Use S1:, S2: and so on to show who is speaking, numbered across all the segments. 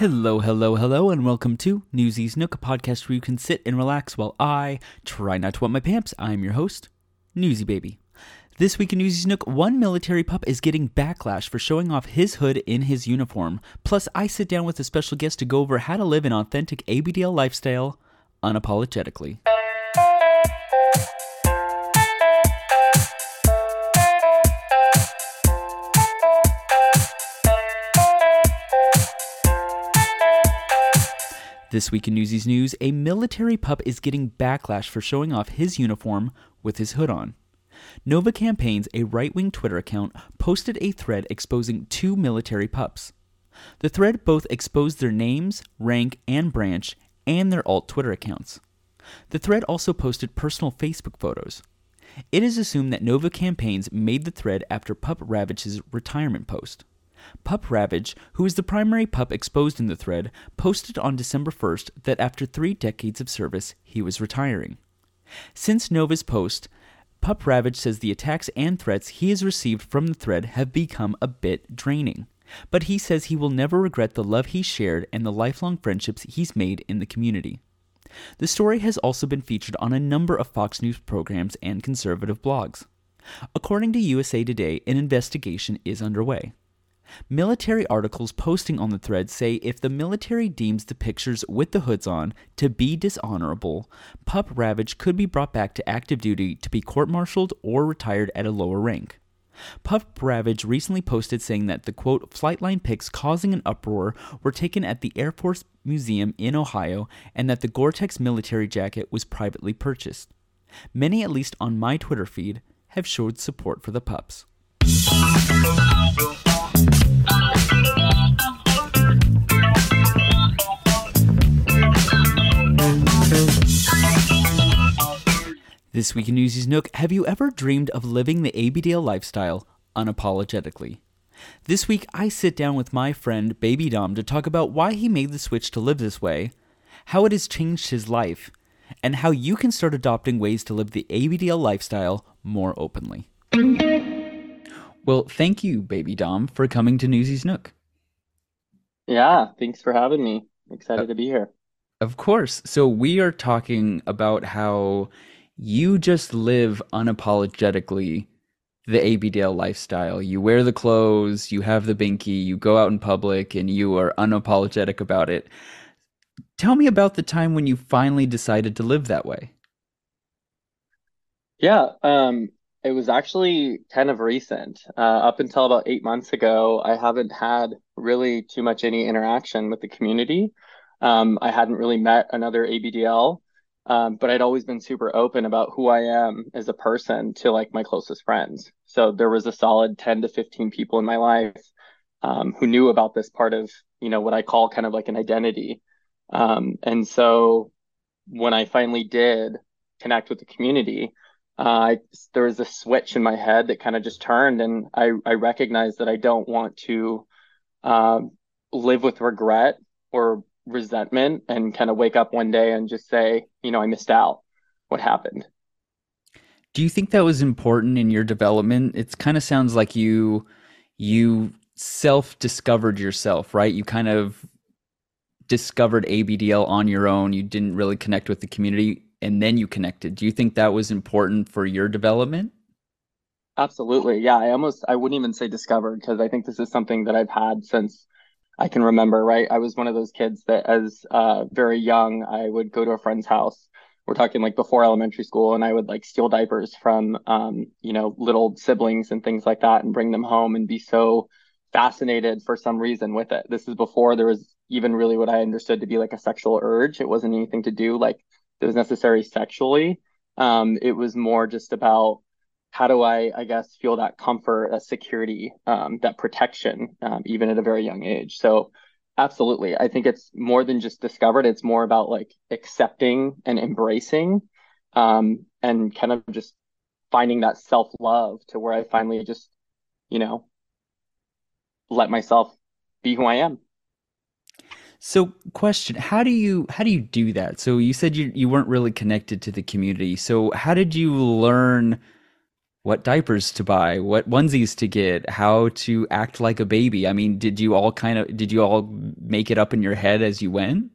S1: Hello, hello, hello, and welcome to Newsy's Nook, a podcast where you can sit and relax while I try not to wet my pants. I'm your host, Newsy Baby. This week in Newsy's Nook, one military pup is getting backlash for showing off his hood in his uniform. Plus, I sit down with a special guest to go over how to live an authentic ABDL lifestyle unapologetically. This week in Newsies News, a military pup is getting backlash for showing off his uniform with his hood on. Nova Campaigns, a right wing Twitter account, posted a thread exposing two military pups. The thread both exposed their names, rank, and branch, and their alt Twitter accounts. The thread also posted personal Facebook photos. It is assumed that Nova Campaigns made the thread after Pup Ravage's retirement post. Pup Ravage, who is the primary pup exposed in the thread, posted on December 1st that after three decades of service, he was retiring. Since Nova's post, Pup Ravage says the attacks and threats he has received from the thread have become a bit draining. But he says he will never regret the love he shared and the lifelong friendships he's made in the community. The story has also been featured on a number of Fox News programs and conservative blogs. According to USA Today, an investigation is underway. Military articles posting on the thread say if the military deems the pictures with the hoods on to be dishonorable, Pup Ravage could be brought back to active duty to be court martialed or retired at a lower rank. Pup Ravage recently posted saying that the quote flightline pics causing an uproar were taken at the Air Force Museum in Ohio and that the Gore-Tex military jacket was privately purchased. Many, at least on my Twitter feed, have showed support for the pups. This week in Newsy's Nook, have you ever dreamed of living the ABDL lifestyle unapologetically? This week, I sit down with my friend Baby Dom to talk about why he made the switch to live this way, how it has changed his life, and how you can start adopting ways to live the ABDL lifestyle more openly. Well, thank you, Baby Dom, for coming to Newsy's Nook.
S2: Yeah, thanks for having me. Uh, Excited to be here.
S1: Of course. So, we are talking about how you just live unapologetically the ABDL lifestyle. You wear the clothes, you have the binky, you go out in public, and you are unapologetic about it. Tell me about the time when you finally decided to live that way.
S2: Yeah, um, it was actually kind of recent. Uh, up until about eight months ago, I haven't had really too much any interaction with the community. Um, I hadn't really met another ABDL. Um, but I'd always been super open about who I am as a person to like my closest friends. So there was a solid 10 to 15 people in my life um, who knew about this part of, you know, what I call kind of like an identity. Um, and so when I finally did connect with the community, uh, I, there was a switch in my head that kind of just turned, and I, I recognized that I don't want to uh, live with regret or resentment and kind of wake up one day and just say, you know, I missed out. What happened?
S1: Do you think that was important in your development? It kind of sounds like you you self-discovered yourself, right? You kind of discovered ABDL on your own. You didn't really connect with the community and then you connected. Do you think that was important for your development?
S2: Absolutely. Yeah, I almost I wouldn't even say discovered because I think this is something that I've had since I can remember, right? I was one of those kids that, as uh, very young, I would go to a friend's house. We're talking like before elementary school, and I would like steal diapers from, um, you know, little siblings and things like that, and bring them home and be so fascinated for some reason with it. This is before there was even really what I understood to be like a sexual urge. It wasn't anything to do like it was necessary sexually. Um, it was more just about how do I, I guess, feel that comfort, that security, um, that protection, um, even at a very young age. So, absolutely, I think it's more than just discovered. It's more about like accepting and embracing, um, and kind of just finding that self love to where I finally just, you know, let myself be who I am.
S1: So, question: How do you how do you do that? So, you said you you weren't really connected to the community. So, how did you learn? What diapers to buy, what onesies to get, how to act like a baby. I mean, did you all kind of did you all make it up in your head as you went?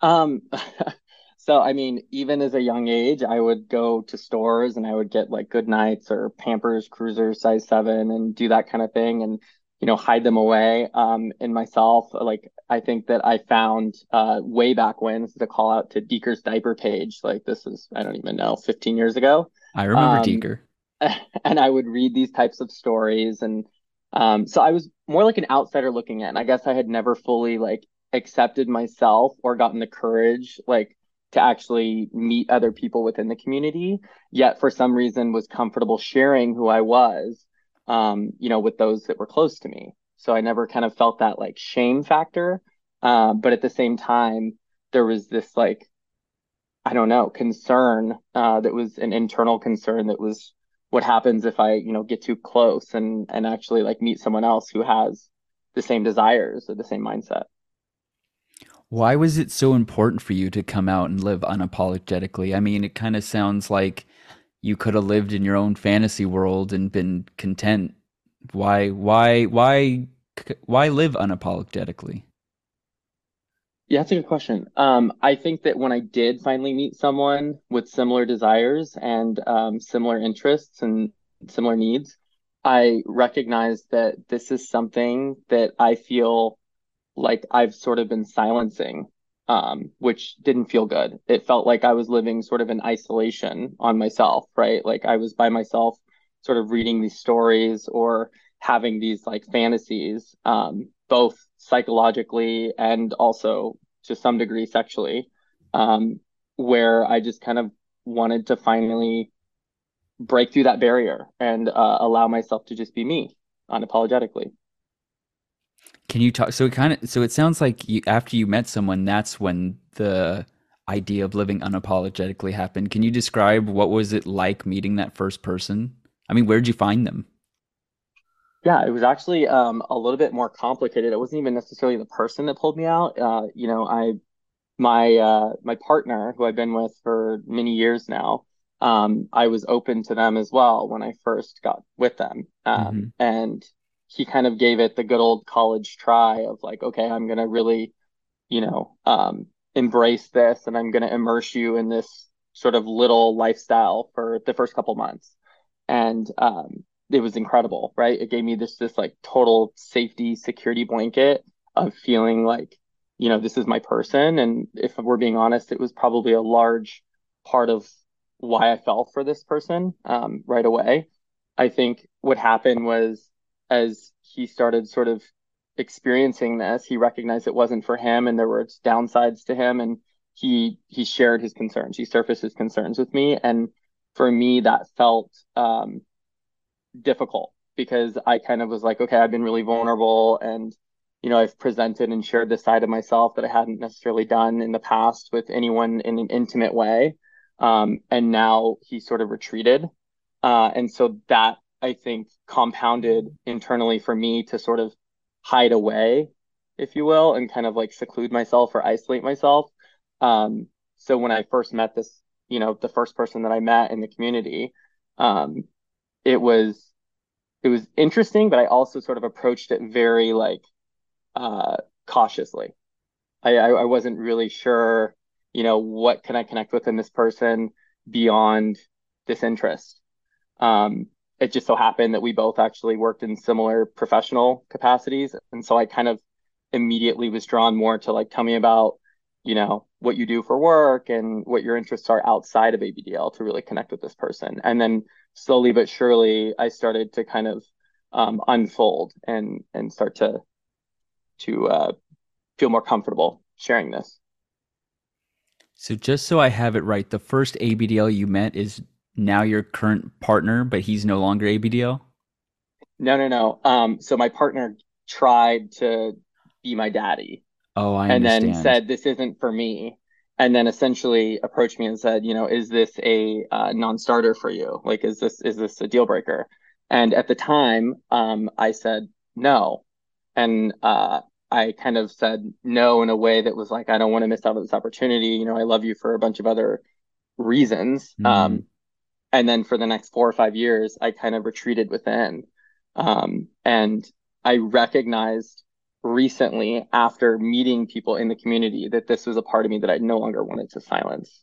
S2: Um, so I mean, even as a young age, I would go to stores and I would get like GoodNites or Pampers Cruiser size seven and do that kind of thing and you know hide them away um in myself like I think that I found uh way back when this is a call out to Deeker's diaper page like this is I don't even know 15 years ago
S1: I remember um, Deeker
S2: and I would read these types of stories and um so I was more like an outsider looking in I guess I had never fully like accepted myself or gotten the courage like to actually meet other people within the community yet for some reason was comfortable sharing who I was um, you know, with those that were close to me. So I never kind of felt that like shame factor. Uh, but at the same time, there was this like, I don't know, concern uh, that was an internal concern that was what happens if I, you know, get too close and and actually like meet someone else who has the same desires or the same mindset.
S1: Why was it so important for you to come out and live unapologetically? I mean, it kind of sounds like you could have lived in your own fantasy world and been content. Why, why, why, why live unapologetically?
S2: Yeah, that's a good question. Um, I think that when I did finally meet someone with similar desires and um, similar interests and similar needs, I recognized that this is something that I feel like I've sort of been silencing um, which didn't feel good. It felt like I was living sort of in isolation on myself, right? Like I was by myself, sort of reading these stories or having these like fantasies, um, both psychologically and also to some degree sexually, um, where I just kind of wanted to finally break through that barrier and uh, allow myself to just be me unapologetically.
S1: Can you talk? So it kind of so it sounds like you after you met someone, that's when the idea of living unapologetically happened. Can you describe what was it like meeting that first person? I mean, where did you find them?
S2: Yeah, it was actually um, a little bit more complicated. It wasn't even necessarily the person that pulled me out. Uh, you know, I my uh, my partner, who I've been with for many years now, um, I was open to them as well when I first got with them, um, mm-hmm. and he kind of gave it the good old college try of like, okay, I'm gonna really, you know, um, embrace this and I'm gonna immerse you in this sort of little lifestyle for the first couple months. And um, it was incredible, right? It gave me this this like total safety security blanket of feeling like, you know, this is my person. And if we're being honest, it was probably a large part of why I fell for this person um, right away. I think what happened was as he started sort of experiencing this, he recognized it wasn't for him and there were downsides to him and he he shared his concerns. He surfaced his concerns with me. And for me that felt um, difficult because I kind of was like, okay, I've been really vulnerable and you know, I've presented and shared this side of myself that I hadn't necessarily done in the past with anyone in an intimate way. Um, and now he sort of retreated. Uh, and so that I think, compounded internally for me to sort of hide away, if you will, and kind of like seclude myself or isolate myself. Um, so when I first met this, you know, the first person that I met in the community, um, it was it was interesting, but I also sort of approached it very like uh, cautiously. I, I, I wasn't really sure, you know, what can I connect with in this person beyond this interest. Um, it just so happened that we both actually worked in similar professional capacities. And so I kind of immediately was drawn more to like, tell me about, you know, what you do for work and what your interests are outside of ABDL to really connect with this person. And then slowly but surely, I started to kind of um, unfold and and start to to uh, feel more comfortable sharing this.
S1: So just so I have it right, the first ABDL you met is now your current partner, but he's no longer ABDL?
S2: No, no, no. Um, so my partner tried to be my daddy.
S1: Oh, I
S2: and
S1: understand.
S2: then said this isn't for me, and then essentially approached me and said, you know, is this a uh, non-starter for you? Like, is this is this a deal breaker? And at the time, um, I said no, and uh, I kind of said no in a way that was like, I don't want to miss out on this opportunity. You know, I love you for a bunch of other reasons. Mm. Um, and then for the next four or five years, I kind of retreated within. Um, and I recognized recently after meeting people in the community that this was a part of me that I no longer wanted to silence.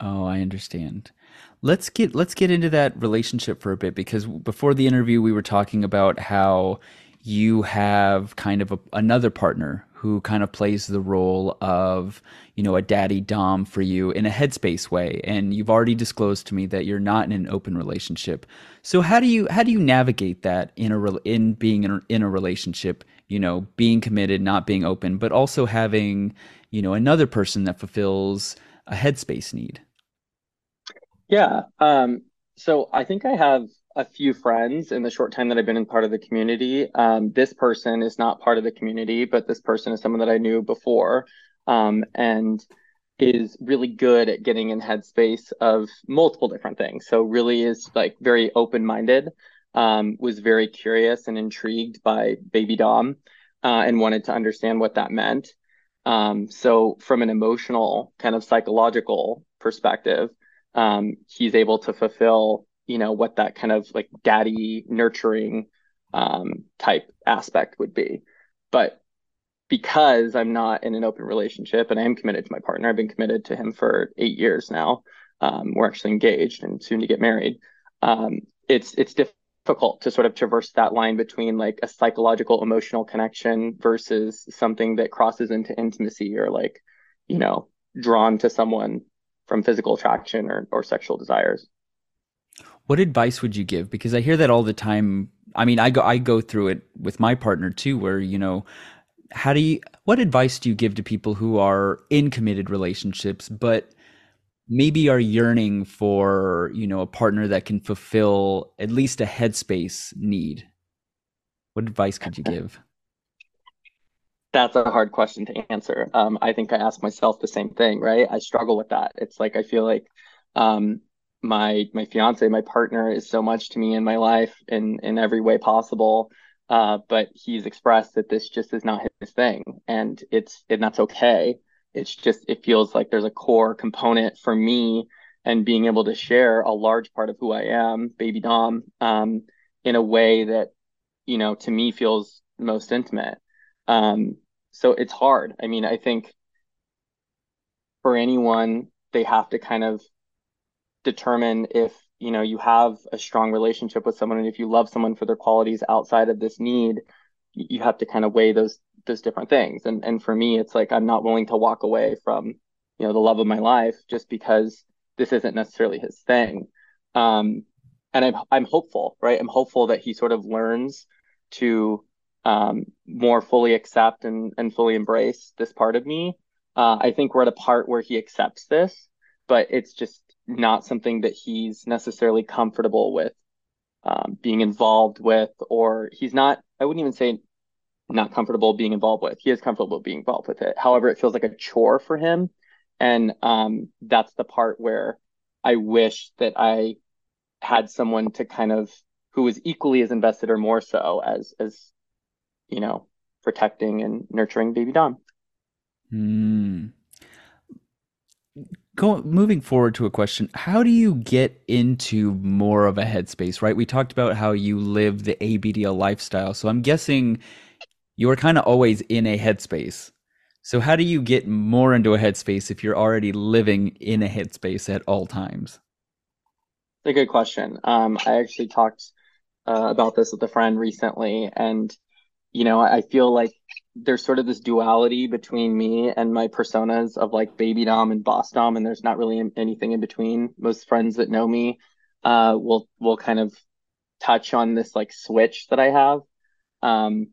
S1: Oh, I understand. Let's get let's get into that relationship for a bit because before the interview we were talking about how you have kind of a, another partner who kind of plays the role of, you know, a daddy dom for you in a headspace way. And you've already disclosed to me that you're not in an open relationship. So how do you how do you navigate that in a in being in a, in a relationship? You know, being committed, not being open, but also having, you know, another person that fulfills a headspace need.
S2: Yeah. Um, so I think I have a few friends in the short time that I've been in part of the community. Um, this person is not part of the community, but this person is someone that I knew before um, and is really good at getting in headspace of multiple different things. So really is like very open minded, um, was very curious and intrigued by Baby Dom uh, and wanted to understand what that meant. Um, so from an emotional kind of psychological perspective, um, he's able to fulfill you know what that kind of like daddy nurturing um, type aspect would be but because i'm not in an open relationship and i am committed to my partner i've been committed to him for eight years now um, we're actually engaged and soon to get married um, it's it's difficult to sort of traverse that line between like a psychological emotional connection versus something that crosses into intimacy or like you know drawn to someone from physical attraction or, or sexual desires
S1: what advice would you give? Because I hear that all the time. I mean, I go I go through it with my partner too, where you know, how do you? What advice do you give to people who are in committed relationships, but maybe are yearning for you know a partner that can fulfill at least a headspace need? What advice could you give?
S2: That's a hard question to answer. Um, I think I ask myself the same thing, right? I struggle with that. It's like I feel like um, my my fiance, my partner, is so much to me in my life in in every way possible. Uh, but he's expressed that this just is not his thing, and it's and that's okay. It's just it feels like there's a core component for me and being able to share a large part of who I am, baby Dom, um, in a way that you know to me feels most intimate. Um, so it's hard. I mean, I think for anyone, they have to kind of determine if you know you have a strong relationship with someone and if you love someone for their qualities outside of this need you have to kind of weigh those those different things. And and for me it's like i'm not willing to walk away from you know the love of my life just because this isn't necessarily his thing. Um and i'm i'm hopeful right? I'm hopeful that he sort of learns to um more fully accept and and fully embrace this part of me. Uh, i think we're at a part where he accepts this but it's just not something that he's necessarily comfortable with um, being involved with, or he's not, I wouldn't even say not comfortable being involved with. He is comfortable being involved with it. However, it feels like a chore for him. And um, that's the part where I wish that I had someone to kind of who was equally as invested or more so as as you know protecting and nurturing baby Dom.
S1: Hmm going moving forward to a question how do you get into more of a headspace right? We talked about how you live the abdl lifestyle. So i'm guessing you're kind of always in a headspace. So how do you get more into a headspace if you're already living in a headspace at all times?
S2: It's a good question. Um, i actually talked uh, about this with a friend recently and you know i feel like there's sort of this duality between me and my personas of like baby dom and boss dom and there's not really anything in between. Most friends that know me uh will will kind of touch on this like switch that i have um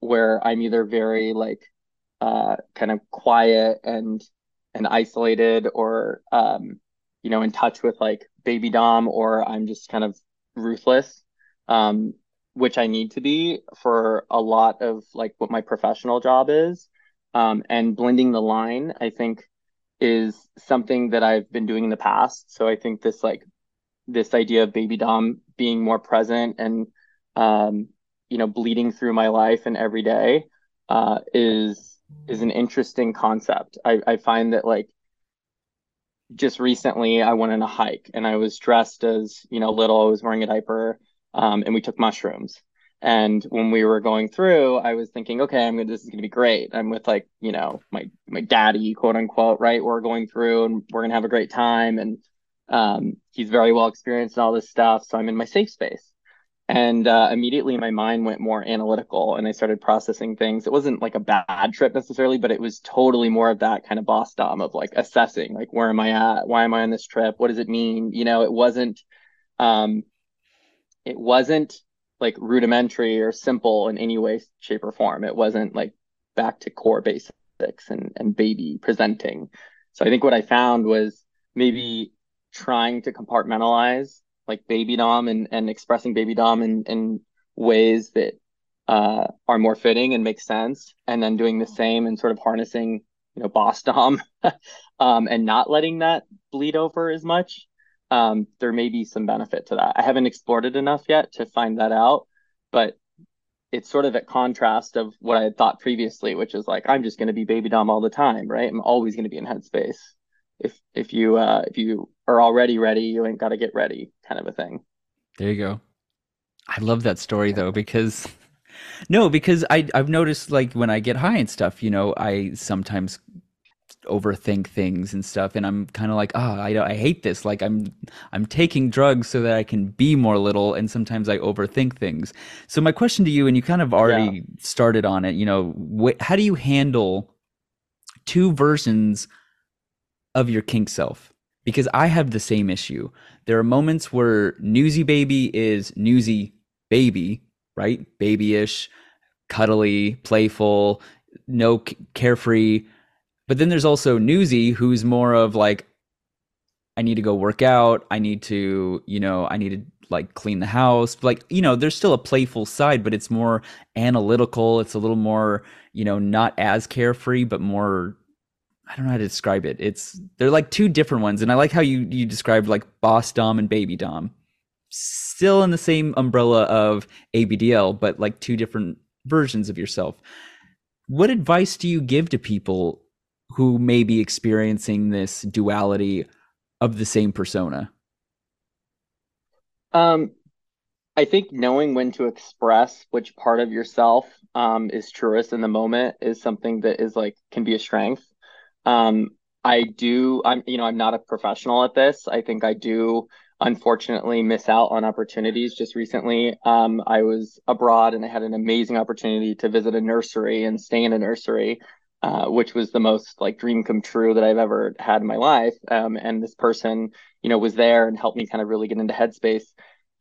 S2: where i'm either very like uh kind of quiet and and isolated or um you know in touch with like baby dom or i'm just kind of ruthless. Um which I need to be for a lot of like what my professional job is. Um, and blending the line, I think, is something that I've been doing in the past. So I think this like this idea of baby dom being more present and um, you know bleeding through my life and every day uh, is is an interesting concept. I, I find that like just recently I went on a hike and I was dressed as, you know, little, I was wearing a diaper, um, and we took mushrooms. And when we were going through, I was thinking, okay, I'm gonna this is gonna be great. I'm with like, you know, my my daddy, quote unquote, right? We're going through and we're gonna have a great time. And um, he's very well experienced in all this stuff. So I'm in my safe space. And uh, immediately my mind went more analytical and I started processing things. It wasn't like a bad trip necessarily, but it was totally more of that kind of boss dom of like assessing, like, where am I at? Why am I on this trip? What does it mean? You know, it wasn't, um, it wasn't like rudimentary or simple in any way, shape, or form. It wasn't like back to core basics and, and baby presenting. So I think what I found was maybe trying to compartmentalize like baby dom and, and expressing baby dom in, in ways that uh, are more fitting and make sense and then doing the same and sort of harnessing you know boss dom um, and not letting that bleed over as much um, there may be some benefit to that. I haven't explored it enough yet to find that out but it's sort of at contrast of what i had thought previously which is like i'm just going to be baby dom all the time right? I'm always going to be in headspace. If if you uh if you are already ready you ain't got to get ready kind of a thing.
S1: There you go. I love that story though because no because i i've noticed like when i get high and stuff you know i sometimes overthink things and stuff and i'm kind of like ah oh, I, I hate this like i'm i'm taking drugs so that i can be more little and sometimes i overthink things so my question to you and you kind of already yeah. started on it you know wh- how do you handle two versions of your kink self because I have the same issue. There are moments where newsy baby is newsy baby, right? Babyish, cuddly, playful, no carefree. But then there's also newsy who's more of like, I need to go work out. I need to, you know, I need to like clean the house. Like, you know, there's still a playful side, but it's more analytical. It's a little more, you know, not as carefree, but more I don't know how to describe it. It's they're like two different ones, and I like how you you described like boss dom and baby dom, still in the same umbrella of ABDL, but like two different versions of yourself. What advice do you give to people who may be experiencing this duality of the same persona?
S2: Um, I think knowing when to express which part of yourself um, is truest in the moment is something that is like can be a strength. Um, I do, I'm, you know, I'm not a professional at this. I think I do unfortunately miss out on opportunities. Just recently, um, I was abroad and I had an amazing opportunity to visit a nursery and stay in a nursery, uh, which was the most like dream come true that I've ever had in my life. Um, and this person, you know, was there and helped me kind of really get into headspace.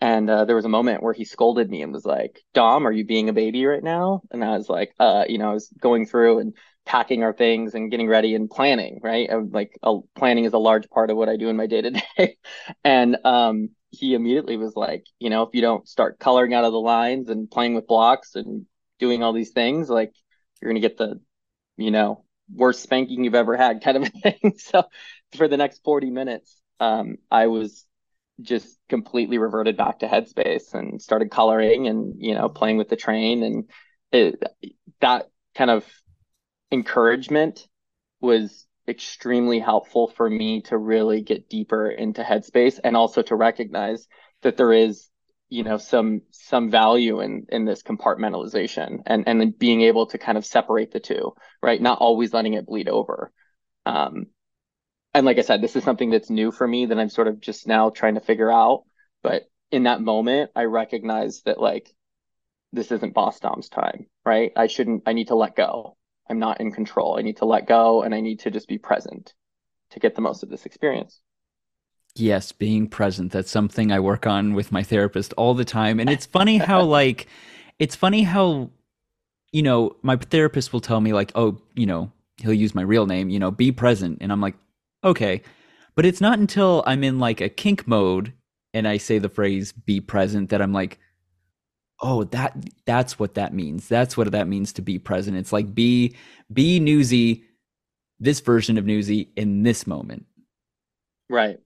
S2: And uh, there was a moment where he scolded me and was like, "Dom, are you being a baby right now?" And I was like, uh, you know, I was going through and packing our things and getting ready and planning, right? Like planning is a large part of what I do in my day to day. And um, he immediately was like, you know, if you don't start coloring out of the lines and playing with blocks and doing all these things, like you're going to get the, you know, worst spanking you've ever had kind of a thing. so for the next 40 minutes, um, I was just completely reverted back to headspace and started coloring and, you know, playing with the train. And it, that kind of encouragement was extremely helpful for me to really get deeper into headspace and also to recognize that there is you know some some value in in this compartmentalization and and then being able to kind of separate the two right? Not always letting it bleed over. Um and like i said this is something that's new for me that i'm sort of just now trying to figure out. But in that moment i recognize that like this isn't boss dom's time right? I shouldn't i need to let go. I'm not in control. I need to let go and I need to just be present to get the most of this experience.
S1: Yes, being present. That's something I work on with my therapist all the time. And it's funny how, like, it's funny how, you know, my therapist will tell me, like, oh, you know, he'll use my real name, you know, be present. And I'm like, okay. But it's not until I'm in like a kink mode and I say the phrase be present that I'm like, oh that that's what that means that's what that means to be present it's like be be newsy this version of newsy in this moment
S2: right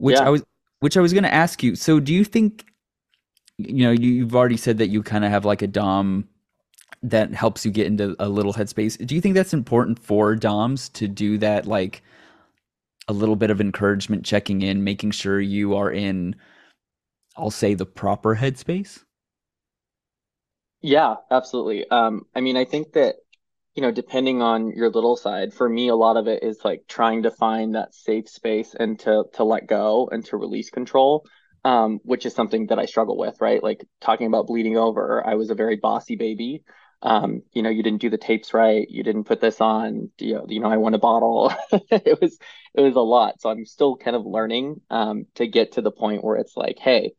S1: which yeah. i was which i was going to ask you so do you think you know you, you've already said that you kind of have like a dom that helps you get into a little headspace do you think that's important for doms to do that like a little bit of encouragement, checking in, making sure you are in, I'll say, the proper headspace?
S2: Yeah, absolutely. Um, I mean, I think that, you know, depending on your little side, for me, a lot of it is like trying to find that safe space and to to let go and to release control, um, which is something that I struggle with, right? Like talking about bleeding over, I was a very bossy baby. Um, you know, you didn't do the tapes right, you didn't put this on, you know, you know, I want a bottle. It was it was a lot. So I'm still kind of learning um to get to the point where it's like, hey,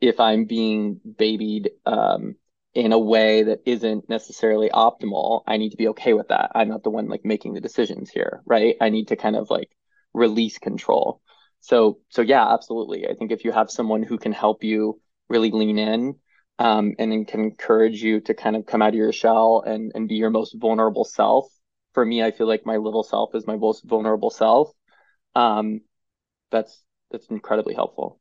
S2: if I'm being babied, um, in a way that isn't necessarily optimal, I need to be okay with that. I'm not the one like making the decisions here, right? I need to kind of like release control. So, so yeah, absolutely. I think if you have someone who can help you really lean in, um, and then can encourage you to kind of come out of your shell and and be your most vulnerable self. For me, I feel like my little self is my most vulnerable self. Um, that's that's incredibly helpful.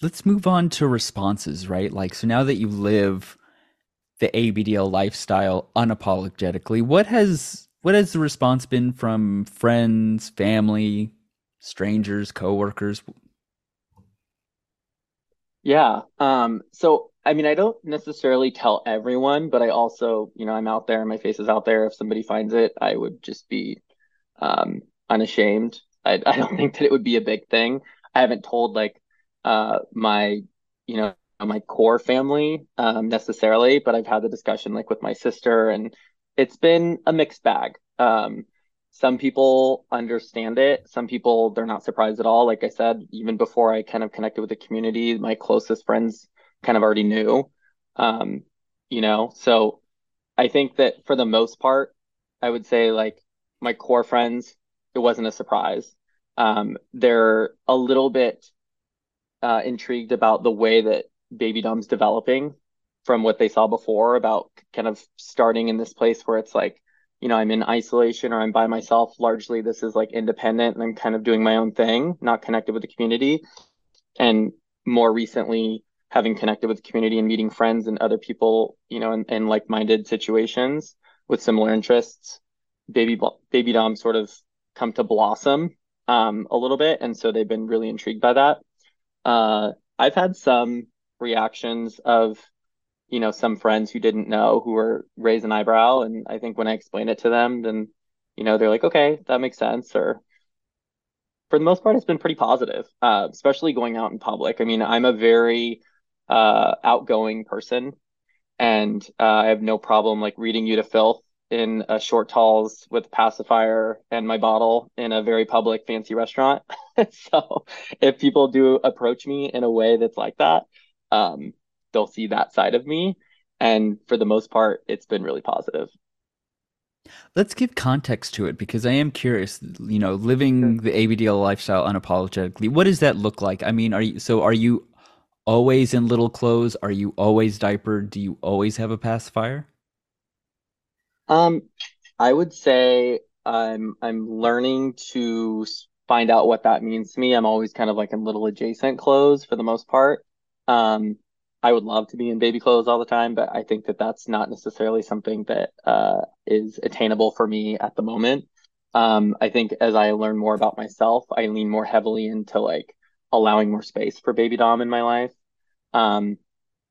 S1: Let's move on to responses, right? Like, so now that you live the ABDL lifestyle unapologetically, what has what has the response been from friends, family, strangers, coworkers?
S2: Yeah. Um, so I mean, I don't necessarily tell everyone, but I also, you know, I'm out there, my face is out there. If somebody finds it, I would just be um unashamed. I I don't think that it would be a big thing. I haven't told like uh, my, you know, my core family um, necessarily, but I've had the discussion like with my sister, and it's been a mixed bag. Um, some people understand it. Some people they're not surprised at all. Like I said, even before I kind of connected with the community, my closest friends kind of already knew. Um, you know, so I think that for the most part, I would say like my core friends, it wasn't a surprise. Um, they're a little bit uh, intrigued about the way that Baby Dom's developing from what they saw before about kind of starting in this place where it's like, you know, I'm in isolation or I'm by myself. Largely, this is like independent and I'm kind of doing my own thing, not connected with the community. And more recently, having connected with the community and meeting friends and other people, you know, in, in like-minded situations with similar interests, baby baby dom sort of come to blossom um, a little bit, and so they've been really intrigued by that. Uh, I've had some reactions of, you know, some friends who didn't know who were raise an eyebrow, and I think when I explain it to them, then, you know, they're like, okay, that makes sense. Or for the most part, it's been pretty positive, uh, especially going out in public. I mean, I'm a very uh, outgoing person, and uh, I have no problem like reading you to filth in a shortalls with pacifier and my bottle in a very public fancy restaurant. so if people do approach me in a way that's like that, um, they'll see that side of me. And for the most part, it's been really positive.
S1: Let's give context to it because I am curious, you know, living the ABDL lifestyle unapologetically, what does that look like? I mean, are you so are you always in little clothes? Are you always diapered? Do you always have a pacifier?
S2: Um, I would say I'm I'm learning to find out what that means to me. I'm always kind of like in little adjacent clothes for the most part. Um, I would love to be in baby clothes all the time, but I think that that's not necessarily something that uh, is attainable for me at the moment. Um, I think as I learn more about myself, I lean more heavily into like allowing more space for baby dom in my life. Um,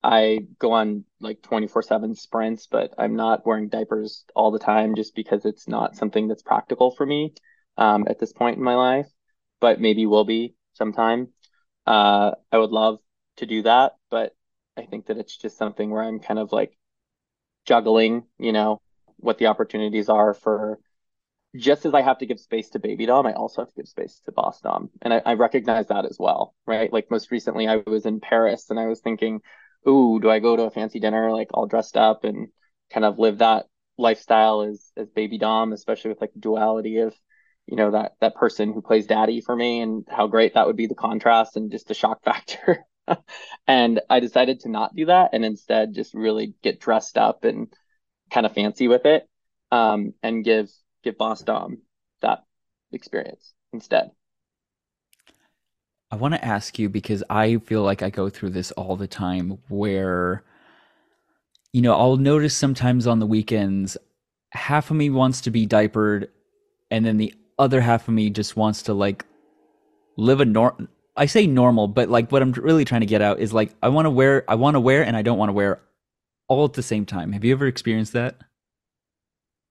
S2: I go on like 24/7 sprints, but I'm not wearing diapers all the time just because it's not something that's practical for me um, at this point in my life, but maybe will be sometime. Uh, I would love to do that, but I think that it's just something where I'm kind of like juggling, you know, what the opportunities are for just as I have to give space to baby dom, I also have to give space to boss dom. And I, I recognize that as well, right? Like most recently I was in Paris and I was thinking, ooh, do I go to a fancy dinner like all dressed up and kind of live that lifestyle as as baby dom, especially with like the duality of you know that that person who plays daddy for me and how great that would be the contrast and just the shock factor. and I decided to not do that and instead just really get dressed up and kind of fancy with it um, and give give Boss Dom that experience instead.
S1: I want to ask you because I feel like I go through this all the time where, you know, I'll notice sometimes on the weekends, half of me wants to be diapered, and then the other half of me just wants to like live a norm. I say normal, but like what I'm really trying to get out is like I want to wear, I want to wear, and I don't want to wear all at the same time. Have you ever experienced that?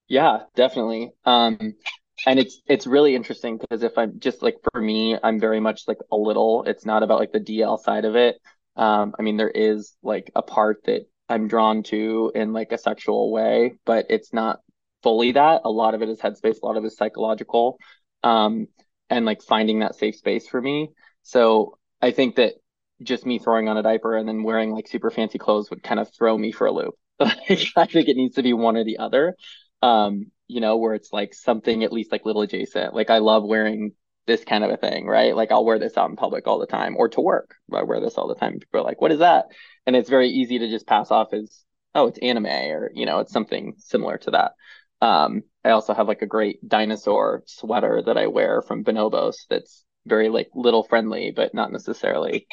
S2: Yeah, definitely. Um, and it's it's really interesting because if I'm just like for me, I'm very much like a little. It's not about like the DL side of it. Um, I mean, there is like a part that I'm drawn to in like a sexual way, but it's not fully that. A lot of it is headspace, a lot of it is psychological. Um, and like finding that safe space for me. So I think that just me throwing on a diaper and then wearing like super fancy clothes would kind of throw me for a loop. I think it needs to be one or the other. Um, you know, where it's like something at least like little adjacent. Like I love wearing this kind of a thing, right? Like I'll wear this out in public all the time or to work. I wear this all the time. People are like, what is that? And it's very easy to just pass off as, oh, it's anime or, you know, it's something similar to that. Um, I also have like a great dinosaur sweater that I wear from Bonobos that's very like little friendly, but not necessarily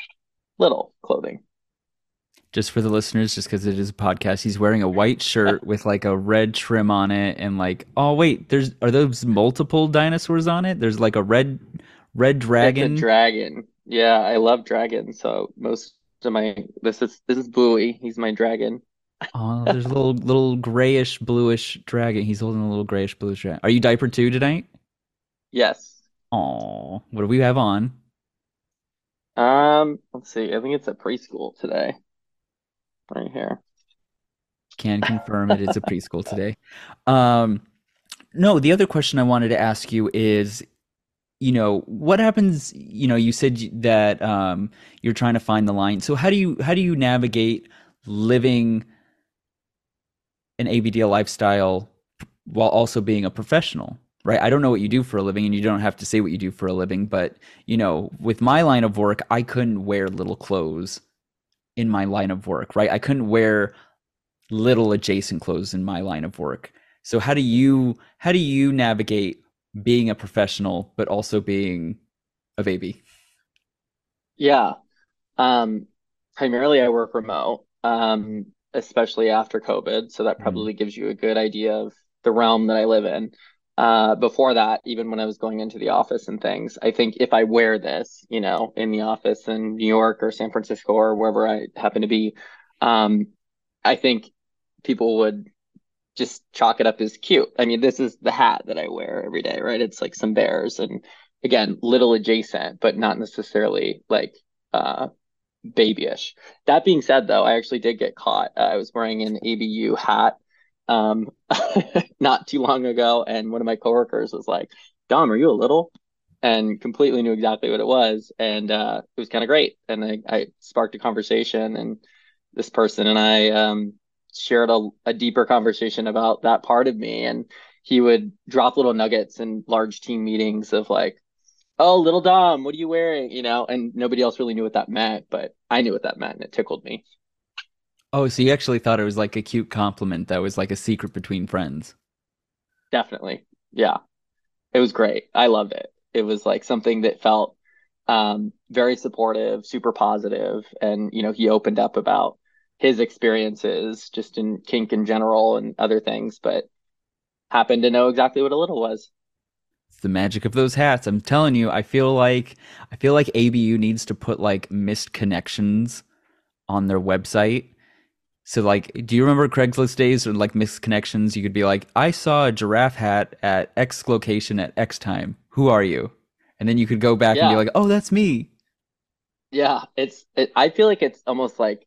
S2: little clothing.
S1: Just for the listeners, just because it is a podcast, he's wearing a white shirt with like a red trim on it, and like, oh wait, there's are those multiple dinosaurs on it? There's like a red red dragon.
S2: dragon. Yeah, I love dragons. So most of my this is this is Bluey. He's my dragon.
S1: oh, there's a little little grayish bluish dragon. He's holding a little grayish bluish dragon. Are you diaper too tonight?
S2: Yes.
S1: Oh, what do we have on?
S2: Um, let's see. I think it's a preschool today. Right here.
S1: Can confirm it is a preschool today. Um, no, the other question I wanted to ask you is, you know, what happens? You know, you said that um, you're trying to find the line. So how do you how do you navigate living an ABDL lifestyle while also being a professional? right? I don't know what you do for a living and you don't have to say what you do for a living, but you know, with my line of work, I couldn't wear little clothes in my line of work, right? I couldn't wear little adjacent clothes in my line of work. So how do you how do you navigate being a professional but also being a baby?
S2: Yeah. Um primarily I work remote. Um especially after COVID, so that mm-hmm. probably mm. gives you a good idea of the realm that I live in uh, before that, even when I was going into the office and things, I think if I wear this, you know, in the office in New York or San Francisco or wherever I happen to be, um, I think people would just chalk it up as cute. I mean, this is the hat that I wear every day, right? It's like some bears and again, little adjacent, but not necessarily like uh, babyish. That being said, though, I actually did get caught. Uh, I was wearing an ABU hat um, not too long ago, and one of my coworkers was like, "Dom, are you a little?" and completely knew exactly what it was, and uh, it was kind of great. And I, I, sparked a conversation, and this person and I um, shared a, a deeper conversation about that part of me, and he would drop little nuggets in large team meetings of like, "Oh, little Dom, what are you wearing?" You know, and nobody else really knew what that meant, but I knew what that meant, and it tickled me.
S1: Oh, so you actually thought it was like a cute compliment that was like a secret between friends.
S2: Definitely. Yeah. It was great. I loved it. It was like something that felt um, very supportive, super positive, and you know, he opened up about his experiences just in kink in general and other things, but happened to know exactly what a little was.
S1: It's the magic of those hats. I'm telling you, I feel like I feel like ABU needs to put like missed connections on their website so like, do you remember Craigslist days or like missed connections? You could be like, I saw a giraffe hat at X location at X time. Who are you? And then you could go back yeah. and be like, oh, that's me.
S2: Yeah, it's. It, I feel like it's almost like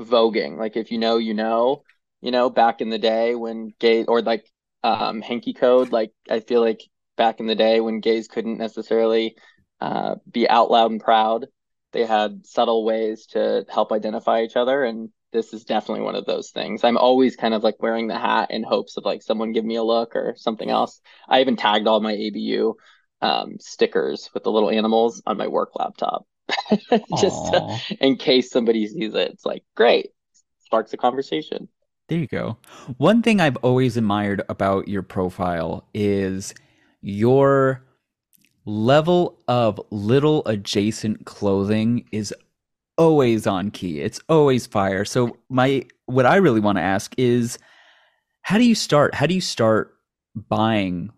S2: voguing. Like if you know, you know. You know, back in the day when gay or like um hanky code. Like I feel like back in the day when gays couldn't necessarily uh, be out loud and proud, they had subtle ways to help identify each other and this is definitely one of those things. I'm always kind of like wearing the hat in hopes of like someone give me a look or something else. I even tagged all my ABU um, stickers with the little animals on my work laptop, just to, in case somebody sees it. It's like great, sparks a conversation.
S1: There you go. One thing I've always admired about your profile is your level of little adjacent clothing is always on key. It's always fire. So my what I really want to ask is how do you start? How do you start buying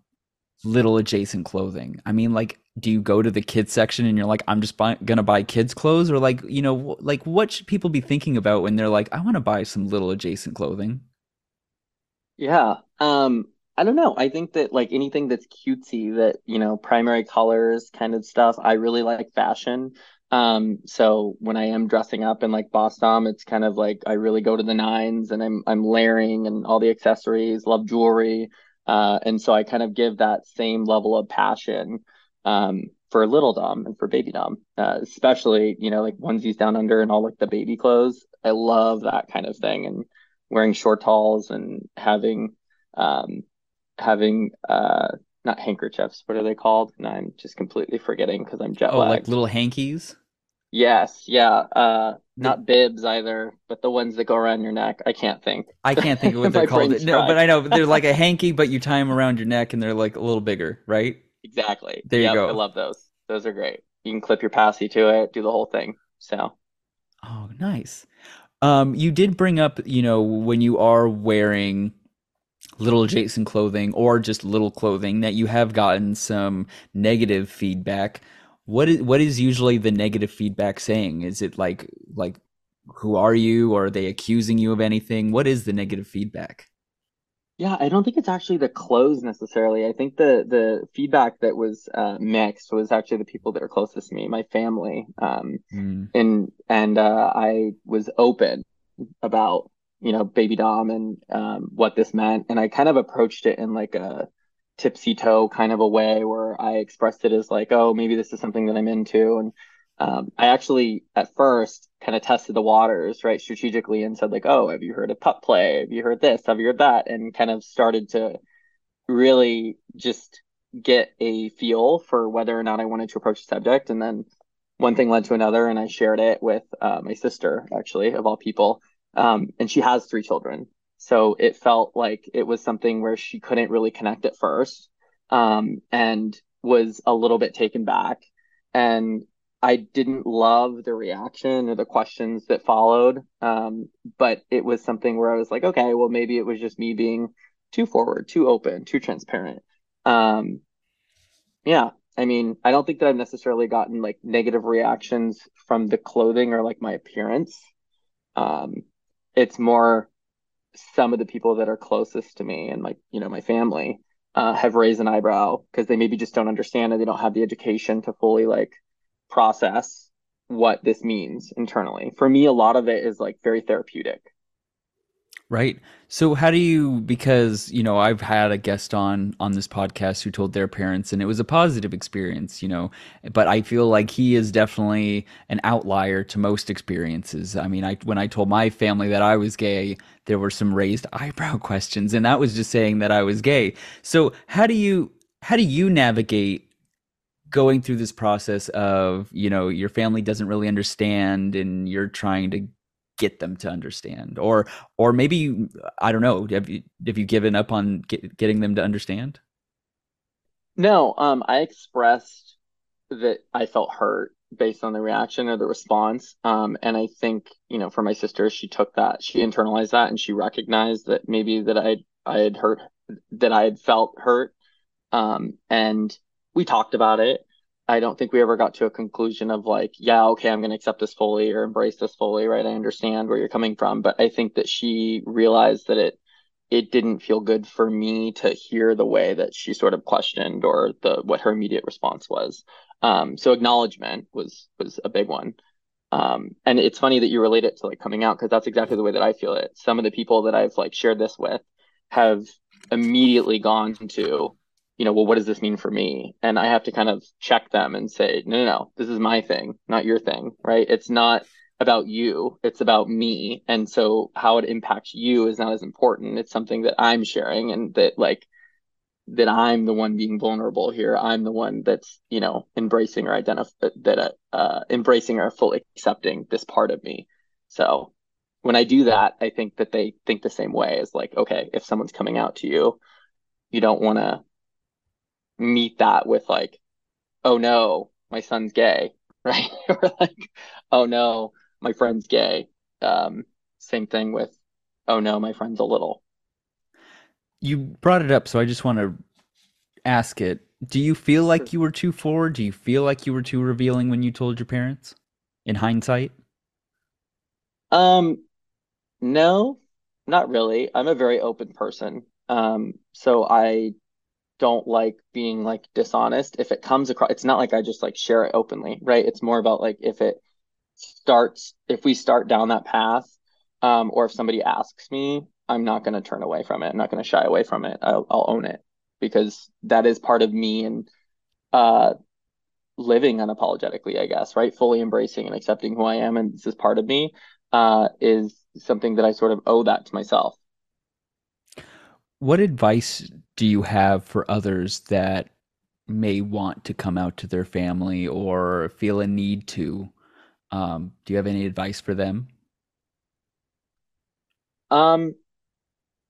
S1: little adjacent clothing? I mean, like, do you go to the kids section and you're like, I'm just buy- gonna buy kids clothes, or like, you know, like what should people be thinking about when they're like, I want to buy some little adjacent clothing?
S2: Yeah. Um, I don't know. I think that like anything that's cutesy that, you know, primary colors kind of stuff, I really like fashion. Um, so when I am dressing up in like Boss Dom, it's kind of like I really go to the nines and I'm I'm layering and all the accessories, love jewelry. Uh, and so I kind of give that same level of passion um for little Dom and for baby Dom. Uh, especially, you know, like onesies down under and all like the baby clothes. I love that kind of thing and wearing shortalls and having um having uh not handkerchiefs, what are they called? And I'm just completely forgetting because I'm jet lagged.
S1: Oh, like little hankies?
S2: Yes, yeah. Uh, not bibs either, but the ones that go around your neck. I can't think.
S1: I can't think of what they're called. No, but. I know they're like a hanky, but you tie them around your neck and they're like a little bigger, right?
S2: Exactly.
S1: There you
S2: go. I love those. Those are great. You can clip your passy to it, do the whole thing. So,
S1: Oh, nice. Um, you did bring up, you know, when you are wearing little adjacent clothing or just little clothing that you have gotten some negative feedback. What is what is usually the negative feedback saying? Is it like like who are you or are they accusing you of anything? What is the negative feedback?
S2: yeah, I don't think it's actually the clothes necessarily. I think the the feedback that was uh, mixed was actually the people that are closest to me, my family. Um,
S1: Mm,
S2: and and uh, I was open about you know baby dom and um, what this meant and i kind of approached it in like a tipsy toe kind of a way where i expressed it as like oh maybe this is something that i'm into and um, i actually at first kind of tested the waters right strategically and said like oh have you heard of pup play have you heard this have you heard that and kind of started to really just get a feel for whether or not I wanted to approach the subject. And then one thing led to another, and I shared it with uh, my sister, actually, of all people. Um, and she has three children. So it felt like it was something where she couldn't really connect at first um, and was a little bit taken back. And I didn't love the reaction or the questions that followed. Um, but it was something where I was like, okay, well, maybe it was just me being too forward, too open, too transparent. Um, yeah, I mean, I don't think that I've necessarily gotten like negative reactions from the clothing or like my appearance. Um, it's more some of the people that are closest to me and like, you know, my family uh, have raised an eyebrow because they maybe just don't understand and they don't have the education to fully like process what this means internally. For me, a lot of it is like very therapeutic.
S1: Right. So how do you because, you know, I've had a guest on on this podcast who told their parents and it was a positive experience, you know, but I feel like he is definitely an outlier to most experiences. I mean, I when I told my family that I was gay, there were some raised eyebrow questions and that was just saying that I was gay. So how do you how do you navigate going through this process of you know your family doesn't really understand and you're trying to get them to understand or or maybe i don't know have you have you given up on get, getting them to understand
S2: No, um, I expressed that I felt hurt based on the reaction or the response. Um, and I think, you know, for my sister, she took that, she internalized that and she recognized that maybe that I I had hurt that I had felt hurt. Um, and we talked about it. I don't think we ever got to a conclusion of like, yeah, okay, I'm going to accept this fully or embrace this fully, right? I understand where you're coming from, but I think that she realized that it it didn't feel good for me to hear the way that she sort of questioned or the what her immediate response was. Um, so acknowledgement was was a big one. Um, and it's funny that you relate it to like coming out because that's exactly the way that I feel it. Some of the people that I've like shared this with have immediately gone to, you know, well, what does this mean for me? And I have to kind of check them and say, no, no, no, this is my thing, not your thing, right? It's not about you, it's about me. And so how it impacts you is not as important. It's something that I'm sharing and that like that I'm the one being vulnerable here. I'm the one that's, you know, embracing or identify that uh, uh embracing or fully accepting this part of me. So when I do that, I think that they think the same way as like, okay, if someone's coming out to you, you don't want to meet that with like, oh no, my son's gay, right? or like, oh no, my friend's gay. Um, same thing with, oh no, my friend's a little.
S1: you brought it up so i just want to ask it. Do you feel like you were too forward? Do you feel like you were too revealing when you told your parents? In hindsight?
S2: Um, no, not really. I'm a very open person. Um, so I don't like being like dishonest. If it comes across, it's not like I just like share it openly, right? It's more about like if it starts, if we start down that path, um, or if somebody asks me, I'm not going to turn away from it. I'm not going to shy away from it. I'll, I'll own it because that is part of me and uh, living unapologetically, I guess, right? Fully embracing and accepting who I am, and this is part of me, uh, is something that I sort of owe that to myself.
S1: What advice do you have for others that may want to come out to their family or feel a need to? Um, do you have any advice for them?
S2: Um,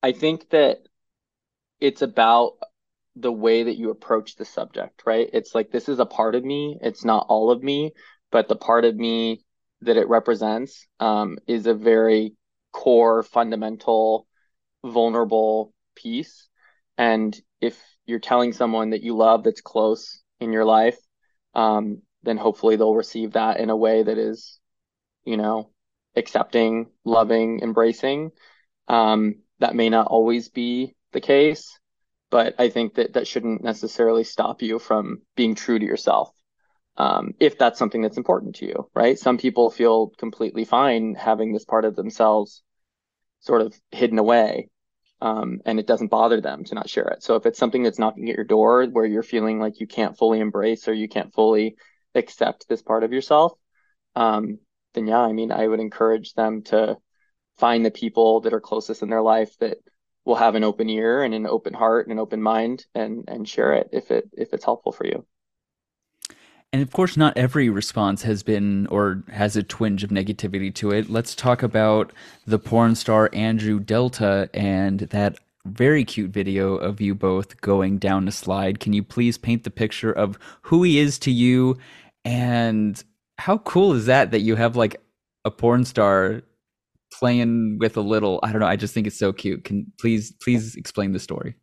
S2: I think that it's about the way that you approach the subject, right? It's like this is a part of me. It's not all of me, but the part of me that it represents um, is a very core, fundamental, vulnerable piece. And if you're telling someone that you love that's close in your life, um, then hopefully they'll receive that in a way that is, you know, accepting, loving, embracing. Um, that may not always be the case, but I think that that shouldn't necessarily stop you from being true to yourself. Um, if that's something that's important to you, right? Some people feel completely fine having this part of themselves sort of hidden away, um, and it doesn't bother them to not share it. So if it's something that's knocking at your door where you're feeling like you can't fully embrace or you can't fully accept this part of yourself, um, then yeah, I mean, I would encourage them to find the people that are closest in their life that will have an open ear and an open heart and an open mind and and share it if it if it's helpful for you.
S1: And of course, not every response has been or has a twinge of negativity to it. Let's talk about the porn star Andrew Delta and that very cute video of you both going down a slide. Can you please paint the picture of who he is to you and how cool is that that you have like a porn star playing with a little i don't know i just think it's so cute can please please explain the story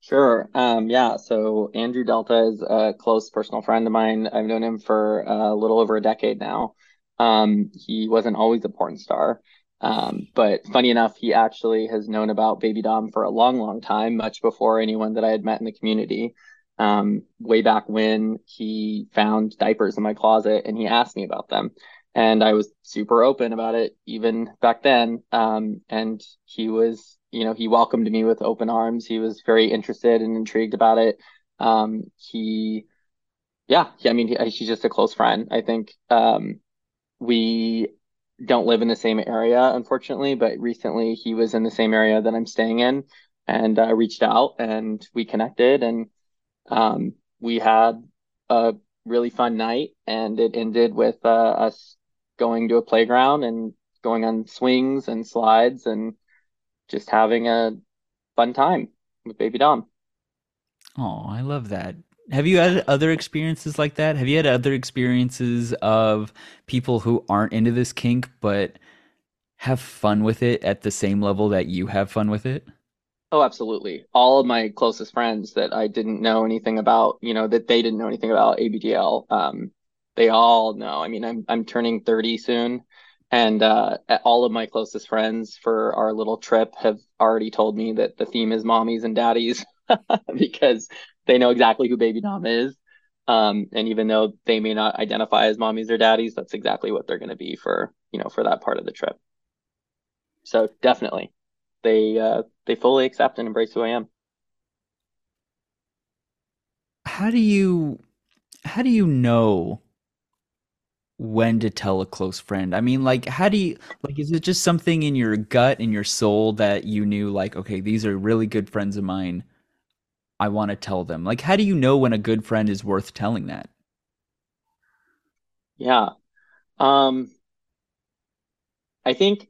S2: Sure. Um, yeah. So Andrew Delta is a close personal friend of mine. I've known him for a little over a decade now. Um, he wasn't always a porn star. Um, but funny enough, he actually has known about Baby Dom for a long, long time, much before anyone that I had met in the community. Um, way back when he found diapers in my closet and he asked me about them and I was super open about it even back then. Um, and he was, you know, he welcomed me with open arms. He was very interested and intrigued about it. Um, he, yeah, I mean, he, he's just a close friend. I think um, we don't live in the same area, unfortunately, but recently he was in the same area that I'm staying in, and I uh, reached out and we connected, and um, we had a really fun night, and it ended with uh, us going to a playground and going on swings and slides and just having a fun time with baby Dom.
S1: Oh, I love that. Have you had other experiences like that? Have you had other experiences of people who aren't into this kink but have fun with it at the same level that you have fun with it?
S2: Oh, absolutely. All of my closest friends that I didn't know anything about, you know, that they didn't know anything about ABDL, um, they all know. I mean, I'm I'm turning 30 soon, and uh, all of my closest friends for our little trip have already told me that the theme is mommies and daddies because they know exactly who Baby Dom is. Um, and even though they may not identify as mommies or daddies, that's exactly what they're going to be for you know for that part of the trip. So definitely, they uh, they fully accept and embrace who I am.
S1: How do you how do you know when to tell a close friend? I mean, like, how do you, like, is it just something in your gut, in your soul that you knew, like, okay, these are really good friends of mine. I want to tell them. Like, how do you know when a good friend is worth telling that?
S2: Yeah. Um, I think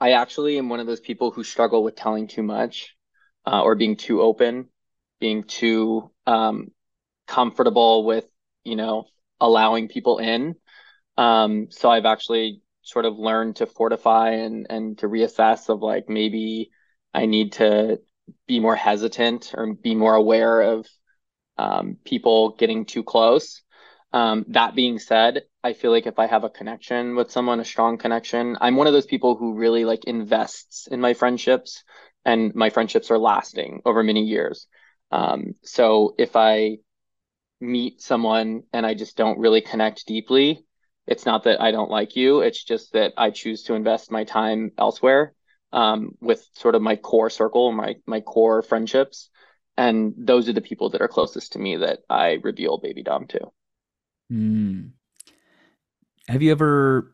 S2: I actually am one of those people who struggle with telling too much, uh, or being too open, being too um, comfortable with, you know, allowing people in. Um, so I've actually sort of learned to fortify and and to reassess of like maybe I need to be more hesitant or be more aware of um, people getting too close. Um, that being said, I feel like if I have a connection with someone, a strong connection, I'm one of those people who really like invests in my friendships, and my friendships are lasting over many years. Um, so if I meet someone and I just don't really connect deeply, it's not that I don't like you. It's just that I choose to invest my time elsewhere um, with sort of my core circle, my my core friendships, and those are the people that are closest to me that I reveal baby dom to.
S1: Mm. Have you ever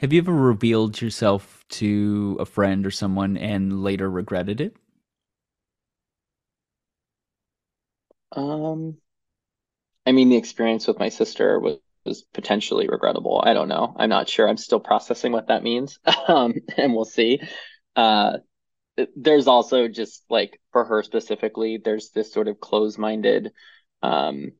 S1: have you ever revealed yourself to a friend or someone and later regretted it?
S2: Um, I mean, the experience with my sister was, was potentially regrettable. I don't know. I'm not sure. I'm still processing what that means. um, and we'll see. Uh, there's also just like for her specifically, there's this sort of close-minded um,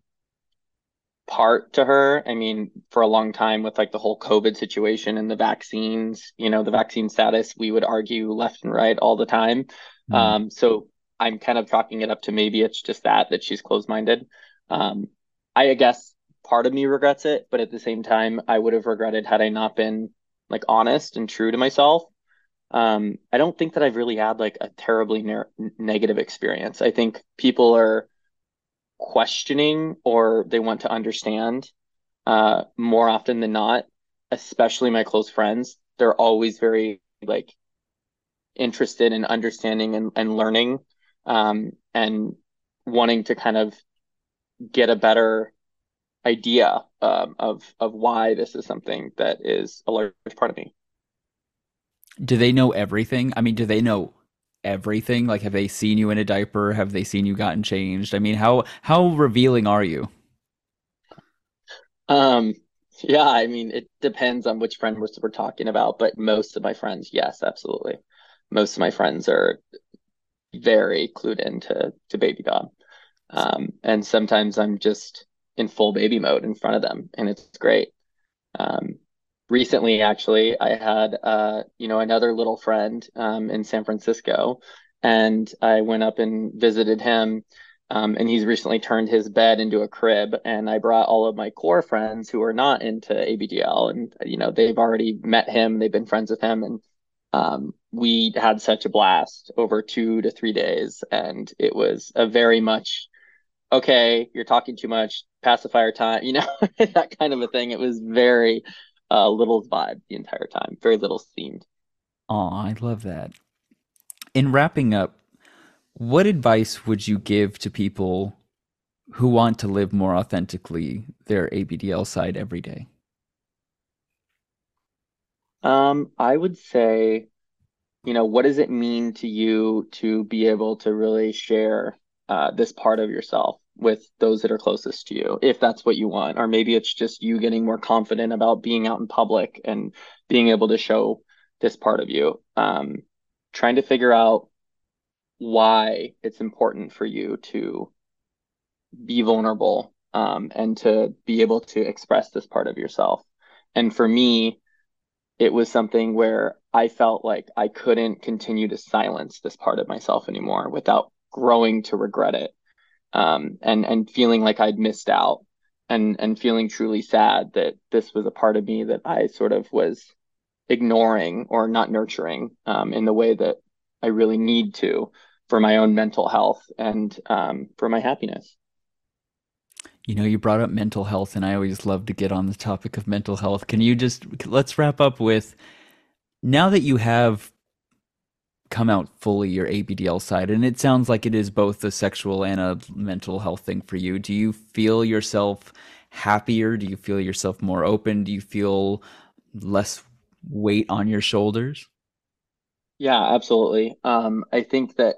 S2: part to her. I mean, for a long time with like the whole COVID situation and the vaccines, you know, the vaccine status, we would argue left and right all the time. Mm. Um, so I'm kind of chalking it up to maybe it's just that that she's closed-minded. Um, I guess part of me regrets it, but at the same time, I would have regretted had I not been like honest and true to myself. Um, I don't think that I've really had like a terribly ne- negative experience. I think people are questioning or they want to understand uh, more often than not, especially my close friends. They're always very like interested in understanding and, and learning um, and wanting to kind of get a better idea um, of of why this is something that is a large part of me.
S1: Do they know everything? I mean, do they know everything? Like, have they seen you in a diaper? Have they seen you gotten changed? I mean, how how revealing are you?
S2: Um, yeah, I mean, it depends on which friend we're, we're talking about, but most of my friends, yes, absolutely. Most of my friends are very clued into to baby dom. Um, and sometimes I'm just in full baby mode in front of them, and it's great. Um, recently, actually, I had uh, you know another little friend um, in San Francisco, and I went up and visited him. Um, and he's recently turned his bed into a crib, and I brought all of my core friends who are not into ABDL, and you know they've already met him, they've been friends with him, and um, we had such a blast over two to three days, and it was a very much okay, you're talking too much, pacifier time, you know, that kind of a thing. It was very uh, little vibe the entire time, very little themed.
S1: Oh, I love that. In wrapping up, what advice would you give to people who want to live more authentically their ABDL side every day?
S2: Um, I would say, you know, what does it mean to you to be able to really share uh, this part of yourself with those that are closest to you, if that's what you want. Or maybe it's just you getting more confident about being out in public and being able to show this part of you. Um, trying to figure out why it's important for you to be vulnerable um, and to be able to express this part of yourself. And for me, it was something where I felt like I couldn't continue to silence this part of myself anymore without growing to regret it um, and and feeling like I'd missed out and and feeling truly sad that this was a part of me that I sort of was ignoring or not nurturing um, in the way that I really need to for my own mental health and um, for my happiness.
S1: You know, you brought up mental health, and I always love to get on the topic of mental health. Can you just let's wrap up with now that you have come out fully your ABDL side, and it sounds like it is both a sexual and a mental health thing for you. Do you feel yourself happier? Do you feel yourself more open? Do you feel less weight on your shoulders?
S2: Yeah, absolutely. Um, I think that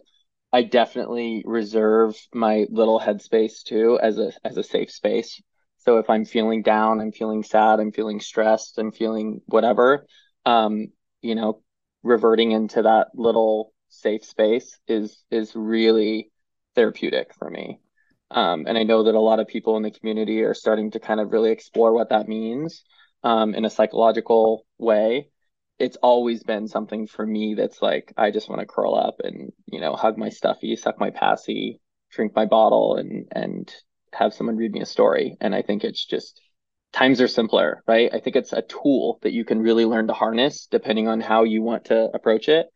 S2: I definitely reserve my little headspace too as a as a safe space. So if I'm feeling down, I'm feeling sad, I'm feeling stressed, I'm feeling whatever, um, you know, reverting into that little safe space is is really therapeutic for me. Um, and I know that a lot of people in the community are starting to kind of really explore what that means um, in a psychological way. it's always been something for me that's like I just want to curl up and you know hug my stuffy, suck my passy, drink my bottle, and and have someone read me a story. And I think it's just times are simpler, right? I think it's a tool that you can really learn to harness depending on how you want to approach it.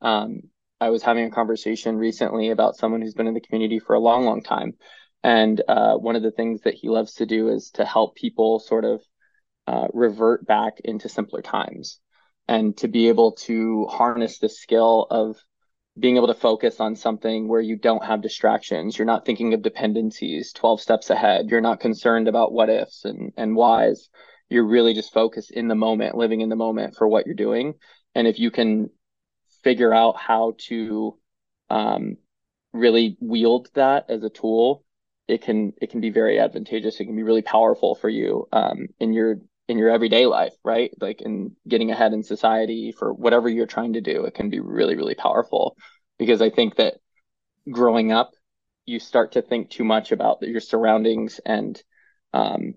S2: Um, I was having a conversation recently about someone who's been in the community for a long, long time. And uh, one of the things that he loves to do is to help people sort of uh, revert back into simpler times and to be able to harness the skill of being able to focus on something where you don't have distractions. You're not thinking of dependencies 12 steps ahead. You're not concerned about what ifs and, and whys. You're really just focused in the moment, living in the moment for what you're doing. And if you can figure out how to um, really wield that as a tool, it can it can be very advantageous. It can be really powerful for you um, in your in your everyday life, right? Like in getting ahead in society for whatever you're trying to do, it can be really, really powerful. Because I think that growing up, you start to think too much about your surroundings and um,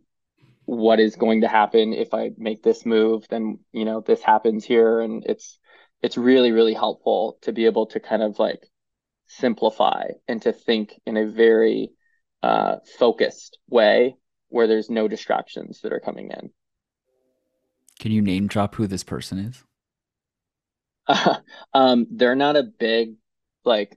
S2: what is going to happen if I make this move. Then you know this happens here, and it's it's really, really helpful to be able to kind of like simplify and to think in a very uh, focused way where there's no distractions that are coming in.
S1: Can you name drop who this person is?
S2: um, they're not a big like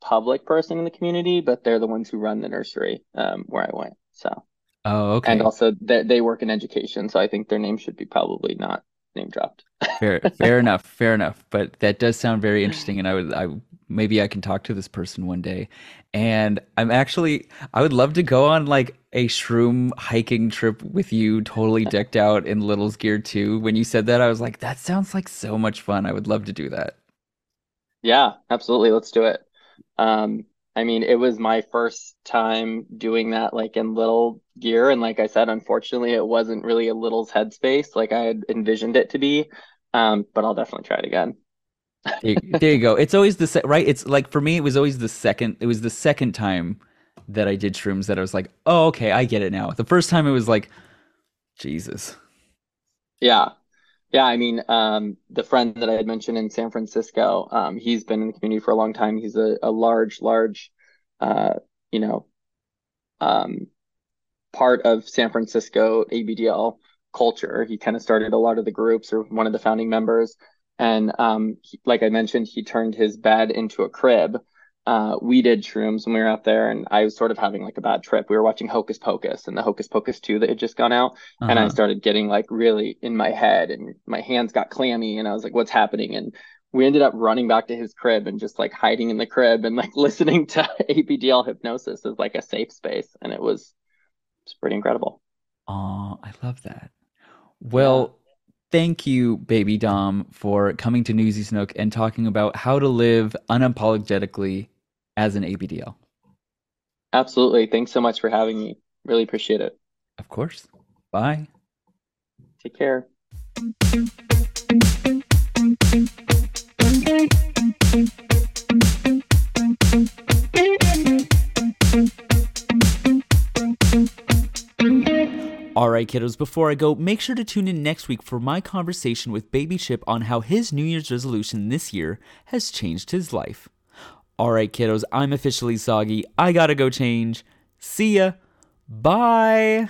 S2: public person in the community, but they're the ones who run the nursery um, where I went. So.
S1: Oh, okay.
S2: And also, they they work in education, so I think their name should be probably not name dropped.
S1: fair, fair enough, fair enough. But that does sound very interesting, and I would, I maybe I can talk to this person one day. And I'm actually, I would love to go on like a shroom hiking trip with you, totally decked out in Little's gear too. When you said that, I was like, that sounds like so much fun. I would love to do that.
S2: Yeah, absolutely. Let's do it. Um, I mean, it was my first time doing that, like in little gear. And like I said, unfortunately, it wasn't really a little's headspace like I had envisioned it to be. Um, but I'll definitely try it again.
S1: there, you go. It's always the se- right. It's like for me, it was always the second. It was the second time that I did shrooms that I was like, oh, okay, I get it now. The first time it was like, Jesus.
S2: Yeah, yeah, I mean, um, the friend that I had mentioned in San Francisco, um, he's been in the community for a long time. He's a, a large, large, uh, you know, um, part of San Francisco ABDL culture. He kind of started a lot of the groups or one of the founding members. And um, he, like I mentioned, he turned his bed into a crib uh, we did shrooms when we were out there, and I was sort of having like a bad trip. We were watching Hocus Pocus and the Hocus Pocus 2 that had just gone out. Uh-huh. And I uh-huh. started getting like really in my head, and my hands got clammy, and I was like, what's happening? And we ended up running back to his crib and just like hiding in the crib and like listening to ABDL hypnosis as like a safe space. And it was, it was pretty incredible.
S1: Oh, I love that. Well, thank you, Baby Dom, for coming to Newsy's Nook and talking about how to live unapologetically as an ABDL.
S2: Absolutely. Thanks so much for having me. Really appreciate it.
S1: Of course. Bye.
S2: Take care.
S1: Alright, kiddos, before I go, make sure to tune in next week for my conversation with Baby Chip on how his New Year's resolution this year has changed his life. Alright, kiddos, I'm officially soggy. I gotta go change. See ya. Bye.